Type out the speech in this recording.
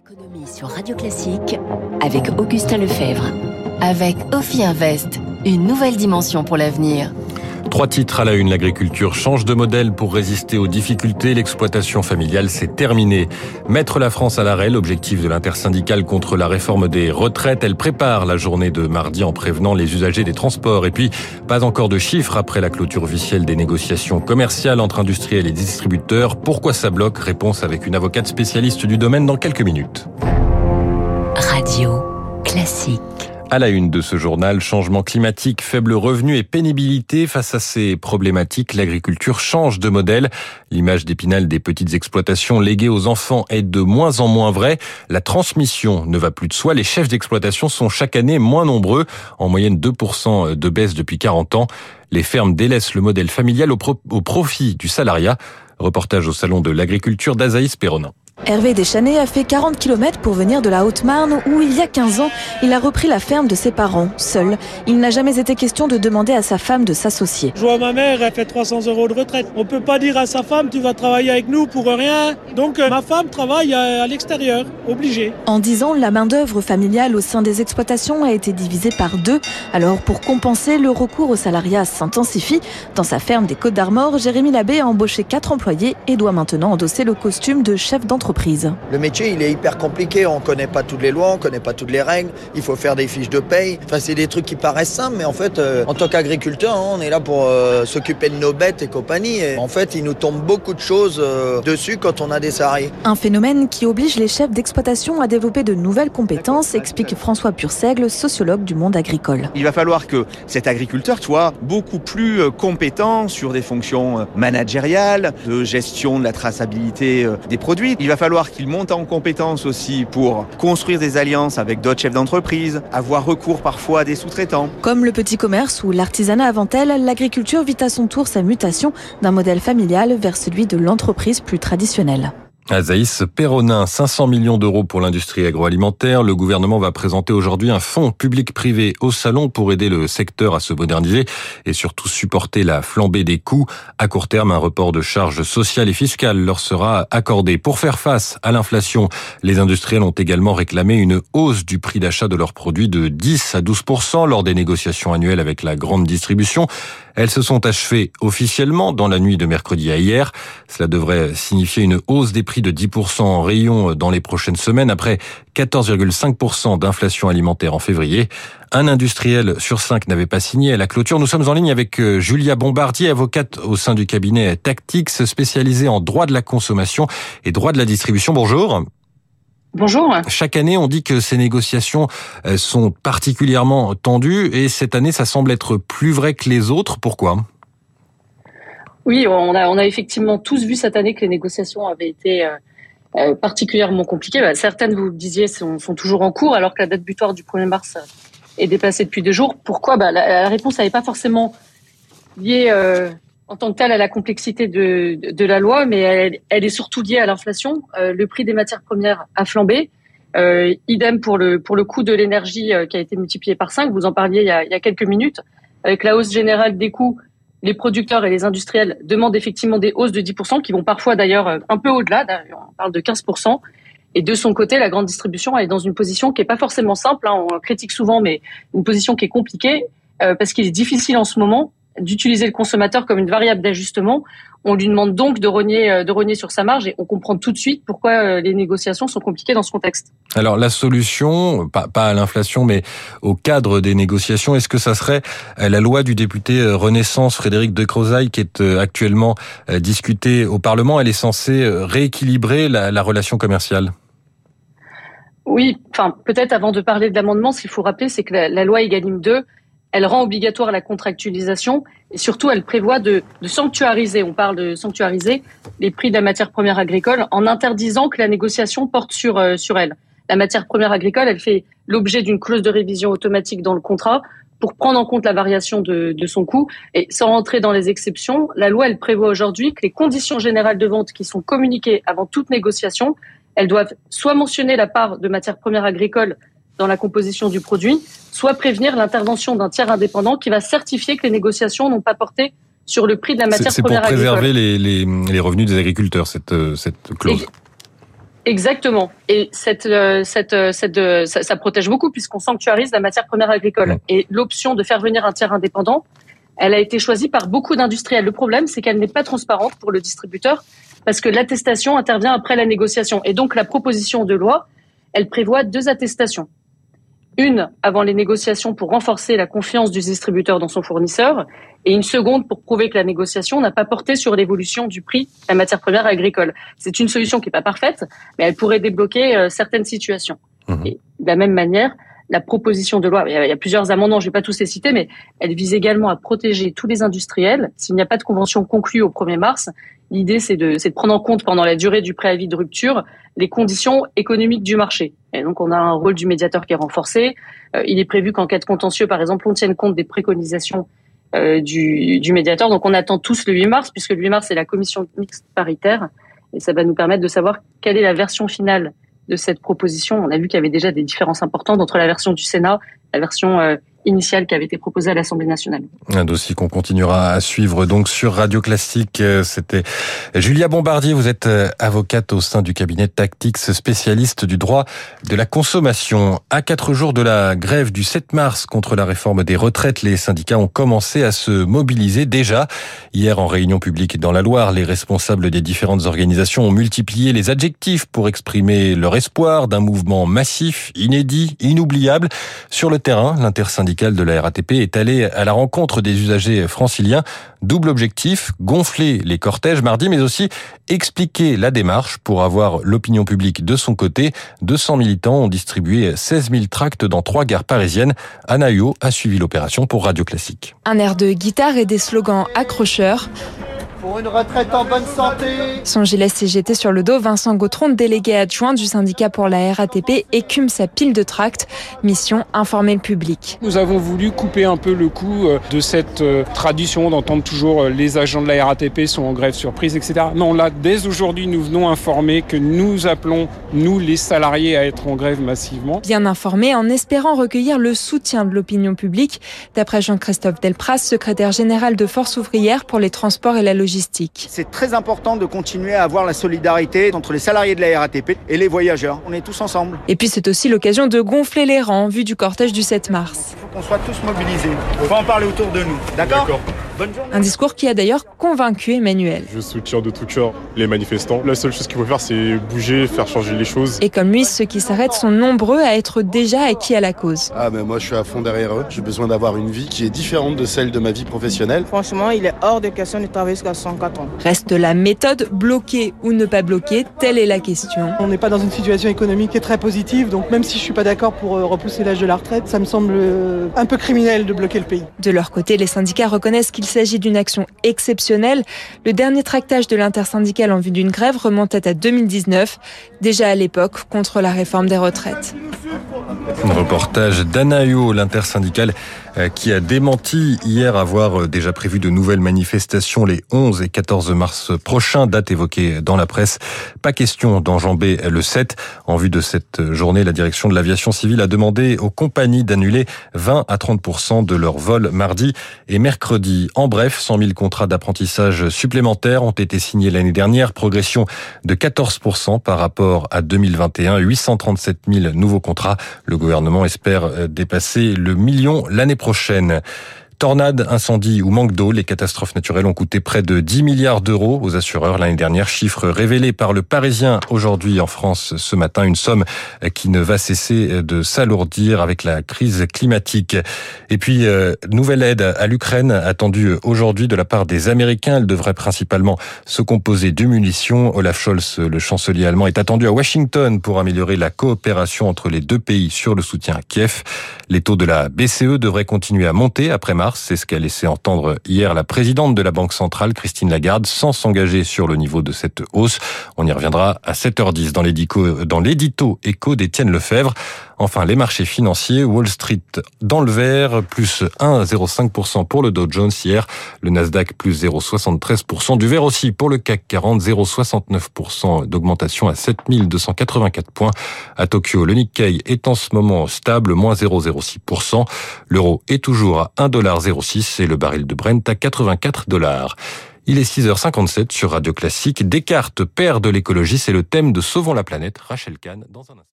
Économie sur Radio Classique avec Augustin Lefebvre. Avec Ophi Invest, une nouvelle dimension pour l'avenir. Trois titres à la une. L'agriculture change de modèle pour résister aux difficultés. L'exploitation familiale, c'est terminé. Mettre la France à l'arrêt, l'objectif de l'intersyndicale contre la réforme des retraites. Elle prépare la journée de mardi en prévenant les usagers des transports. Et puis, pas encore de chiffres après la clôture officielle des négociations commerciales entre industriels et distributeurs. Pourquoi ça bloque? Réponse avec une avocate spécialiste du domaine dans quelques minutes. Radio classique. À la une de ce journal, changement climatique, faible revenu et pénibilité. Face à ces problématiques, l'agriculture change de modèle. L'image d'épinal des petites exploitations léguées aux enfants est de moins en moins vraie. La transmission ne va plus de soi. Les chefs d'exploitation sont chaque année moins nombreux, en moyenne 2% de baisse depuis 40 ans. Les fermes délaissent le modèle familial au, profit du salariat. Reportage au salon de l'agriculture d'Azaïs Perronin. Hervé Deschanets a fait 40 km pour venir de la Haute-Marne où il y a 15 ans, il a repris la ferme de ses parents, seul. Il n'a jamais été question de demander à sa femme de s'associer. Je vois ma mère, elle fait 300 euros de retraite. On peut pas dire à sa femme, tu vas travailler avec nous pour rien. Donc euh, ma femme travaille à, l'extérieur, obligée. En 10 ans, la main-d'œuvre familiale au sein des exploitations a été divisée par deux. Alors pour compenser, le recours au salariat s'intensifie. Dans sa ferme des Côtes d'Armor, Jérémy Labbé a embauché 4 employés et doit maintenant endosser le costume de chef d'entreprise. Le métier, il est hyper compliqué. On connaît pas toutes les lois, on connaît pas toutes les règles. Il faut faire des fiches de paye. Enfin, c'est des trucs qui paraissent simples, mais en fait, euh, en tant qu'agriculteur, hein, on est là pour euh, s'occuper de nos bêtes et compagnie. Et en fait, il nous tombe beaucoup de choses euh, dessus quand on a des salariés. Un phénomène qui oblige les chefs d'exploitation à développer de nouvelles compétences, explique François Pursègle, sociologue du monde agricole. Il va falloir que cet agriculteur soit beaucoup plus compétent sur des fonctions managériales, de gestion de la traçabilité des produits. Il va falloir qu'il monte en compétences aussi pour construire des alliances avec d'autres chefs d'entreprise, avoir recours parfois à des sous-traitants. Comme le petit commerce ou l'artisanat avant elle, l'agriculture vit à son tour sa mutation d'un modèle familial vers celui de l'entreprise plus traditionnelle. Azaïs Perronin, 500 millions d'euros pour l'industrie agroalimentaire. Le gouvernement va présenter aujourd'hui un fonds public-privé au salon pour aider le secteur à se moderniser et surtout supporter la flambée des coûts. À court terme, un report de charges sociales et fiscales leur sera accordé. Pour faire face à l'inflation, les industriels ont également réclamé une hausse du prix d'achat de leurs produits de 10 à 12% lors des négociations annuelles avec la grande distribution. Elles se sont achevées officiellement dans la nuit de mercredi à hier. Cela devrait signifier une hausse des prix de 10% en rayon dans les prochaines semaines après 14,5% d'inflation alimentaire en février. Un industriel sur cinq n'avait pas signé à la clôture. Nous sommes en ligne avec euh, Julia Bombardier, avocate au sein du cabinet Tactics, spécialisée en droit de la consommation et droit de la distribution. Bonjour. Bonjour. Chaque année, on dit que ces négociations euh, sont particulièrement tendues et cette année, ça semble être plus vrai que les autres. Pourquoi? Oui, on a, on a effectivement tous vu cette année que les négociations avaient été euh, euh, particulièrement compliquées. Bah, certaines, vous le disiez, sont, sont, toujours en cours alors que la date butoir du 1er mars est dépassée depuis deux jours. Pourquoi? Bah, la, réponse n'avait pas forcément liée en tant que telle à la complexité de, de la loi, mais elle, elle, est surtout liée à l'inflation. Euh, le prix des matières premières a flambé. Euh, idem pour le pour le coût de l'énergie euh, qui a été multiplié par 5. Vous en parliez il y, a, il y a quelques minutes. Avec la hausse générale des coûts, les producteurs et les industriels demandent effectivement des hausses de 10%, qui vont parfois d'ailleurs euh, un peu au-delà. On parle de 15%. Et de son côté, la grande distribution est dans une position qui est pas forcément simple. Hein. On critique souvent, mais une position qui est compliquée euh, parce qu'il est difficile en ce moment d'utiliser le consommateur comme une variable d'ajustement. On lui demande donc de rogner, euh, de rogner sur sa marge et on comprend tout de suite pourquoi euh, les négociations sont compliquées dans ce contexte. Alors la solution, pas, pas à l'inflation, mais au cadre des négociations, est-ce que ça serait euh, la loi du député Renaissance Frédéric de Crozaille qui est actuellement discutée au Parlement Elle est censée rééquilibrer la, la relation commerciale? Oui, enfin peut-être avant de parler de l'amendement, ce qu'il faut rappeler, c'est que la, la loi Egalim 2 elle rend obligatoire la contractualisation et surtout elle prévoit de, sanctuariser, on parle de sanctuariser les prix de la matière première agricole en interdisant que la négociation porte sur, euh, sur elle. La matière première agricole, elle fait l'objet d'une clause de révision automatique dans le contrat pour prendre en compte la variation de, de son coût. Et sans rentrer dans les exceptions, la loi, elle prévoit aujourd'hui que les conditions générales de vente qui sont communiquées avant toute négociation, elles doivent soit mentionner la part de matière première agricole dans la composition du produit, soit prévenir l'intervention d'un tiers indépendant qui va certifier que les négociations n'ont pas porté sur le prix de la matière première agricole. C'est pour préserver les, les, les, revenus des agriculteurs, cette, cette clause. Exactement. Et cette, euh, cette, euh, cette, euh, ça, ça, protège beaucoup puisqu'on sanctuarise la matière première agricole. Et l'option de faire venir un tiers indépendant, elle a été choisie par beaucoup d'industriels. Le problème, c'est qu'elle n'est pas transparente pour le distributeur parce que l'attestation intervient après la négociation. Et donc la proposition de loi, elle prévoit deux attestations. Une avant les négociations pour renforcer la confiance du distributeur dans son fournisseur et une seconde pour prouver que la négociation n'a pas porté sur l'évolution du prix de la matière première agricole. C'est une solution qui n'est pas parfaite, mais elle pourrait débloquer euh, certaines situations. Mmh. Et de la même manière, la proposition de loi, il y a, plusieurs amendements, je ne vais pas tous les citer, mais elle vise également à protéger tous les industriels. S'il n'y a pas de convention conclue au 1er mars, l'idée c'est de, prendre en compte pendant la durée du préavis de rupture les conditions économiques du marché. Et donc on a un rôle du médiateur qui est renforcé. Euh, il est prévu qu'en cas de contentieux, par exemple, on tienne compte des préconisations euh, du, du, médiateur. Donc on attend tous le 8 mars, puisque le 8 mars c'est la commission mixte paritaire, et ça va nous permettre de savoir quelle est la version finale de cette proposition. On a vu qu'il y avait déjà des différences importantes entre la version du Sénat, la version euh, initiale qui avait été proposée à l'Assemblée nationale. Un dossier qu'on continuera à suivre donc sur Radio Classique. C'était Julia Bombardier, vous êtes euh, avocate au sein du cabinet Tactics, spécialiste du droit de la consommation. À quatre jours de la grève du 7 mars contre la réforme des retraites, les syndicats ont commencé à se mobiliser déjà. Hier, en réunion publique dans la Loire, les responsables des différentes organisations ont multiplié les adjectifs pour exprimer leur espoir d'un mouvement massif, inédit, inoubliable. Sur le terrain, de la RATP est allé à la rencontre des usagers franciliens. Double objectif, gonfler les cortèges mardi, mais aussi expliquer la démarche pour avoir l'opinion publique de son côté. 200 militants ont distribué 16 000 tracts dans trois gares parisiennes. Anna a suivi l'opération pour Radio Classique. Un air de guitare et des slogans accrocheurs. Pour une retraite en bonne santé. Son gilet CGT sur le dos, Vincent Gautron, délégué adjoint du syndicat pour la RATP, écume sa pile de tracts. Mission informer le public. Nous avons voulu couper un peu le coup euh, de cette euh, tradition d'entendre toujours euh, les agents de la RATP sont en grève surprise, etc. Non, là, dès aujourd'hui, nous venons informer que nous appelons, nous les salariés, à être en grève massivement. Bien informés en espérant recueillir le soutien de l'opinion publique, d'après Jean-Christophe Delpras, secrétaire général de Force ouvrière pour les transports et la logistique c'est très important de continuer à avoir la solidarité entre les salariés de la RATP et les voyageurs. On est tous ensemble. Et puis c'est aussi l'occasion de gonfler les rangs vu du cortège du 7 mars. Il faut qu'on soit tous mobilisés. Il faut en parler autour de nous. D'accord un discours qui a d'ailleurs convaincu Emmanuel. Je soutiens de tout cœur les manifestants. La seule chose qu'il faut faire, c'est bouger, faire changer les choses. Et comme lui, ceux qui s'arrêtent sont nombreux à être déjà acquis à la cause. Ah, mais moi, je suis à fond derrière eux. J'ai besoin d'avoir une vie qui est différente de celle de ma vie professionnelle. Franchement, il est hors de question de travailler jusqu'à 104 ans. Reste la méthode, bloquer ou ne pas bloquer, telle est la question. On n'est pas dans une situation économique qui est très positive, donc même si je suis pas d'accord pour euh, repousser l'âge de la retraite, ça me semble euh, un peu criminel de bloquer le pays. De leur côté, les syndicats reconnaissent qu'il s'agit d'une action exceptionnelle. Le dernier tractage de l'intersyndicale en vue d'une grève remontait à 2019, déjà à l'époque contre la réforme des retraites. Un reportage d'Anaïo, l'intersyndicale qui a démenti hier avoir euh, déjà prévu de nouvelles manifestations les 11 et 14 mars prochains, date évoquée dans la presse. Pas question d'enjamber le 7. En vue de cette journée, la direction de l'aviation civile a demandé aux compagnies d'annuler 20 à 30% de leurs vols mardi et mercredi. En bref, 100 000 contrats d'apprentissage supplémentaires ont été signés l'année dernière, progression de 14 par rapport à 2021, 837 000 nouveaux contrats. Le gouvernement espère euh, dépasser le million l'année prochaine prochaine. Tornade, incendie ou manque d'eau, les catastrophes naturelles ont coûté près de 10 milliards d'euros aux assureurs l'année dernière. Chiffre révélé par le Parisien aujourd'hui en France ce matin. Une somme qui ne va cesser de s'alourdir avec la crise climatique. Et puis, euh, nouvelle aide à l'Ukraine attendue aujourd'hui de la part des Américains. Elle devrait principalement se composer de munitions. Olaf Scholz, le chancelier allemand, est attendu à Washington pour améliorer la coopération entre les deux pays sur le soutien à Kiev. Les taux de la BCE devraient continuer à monter après mars c'est ce qu'a laissé entendre hier la présidente de la Banque centrale, Christine Lagarde, sans s'engager sur le niveau de cette hausse. On y reviendra à 7h10 dans l'édito écho d'Étienne Lefebvre. Enfin, les marchés financiers, Wall Street dans le vert, plus 1,05% pour le Dow Jones hier, le Nasdaq plus 0,73%, du vert aussi pour le CAC 40, 0,69% d'augmentation à 7284 points. À Tokyo, le Nikkei est en ce moment stable, moins 0,06%. L'euro est toujours à 1,06$ et le baril de Brent à 84 dollars. Il est 6h57 sur Radio Classique. Descartes, père de l'écologie, c'est le thème de Sauvons la planète. Rachel Kahn dans un instant.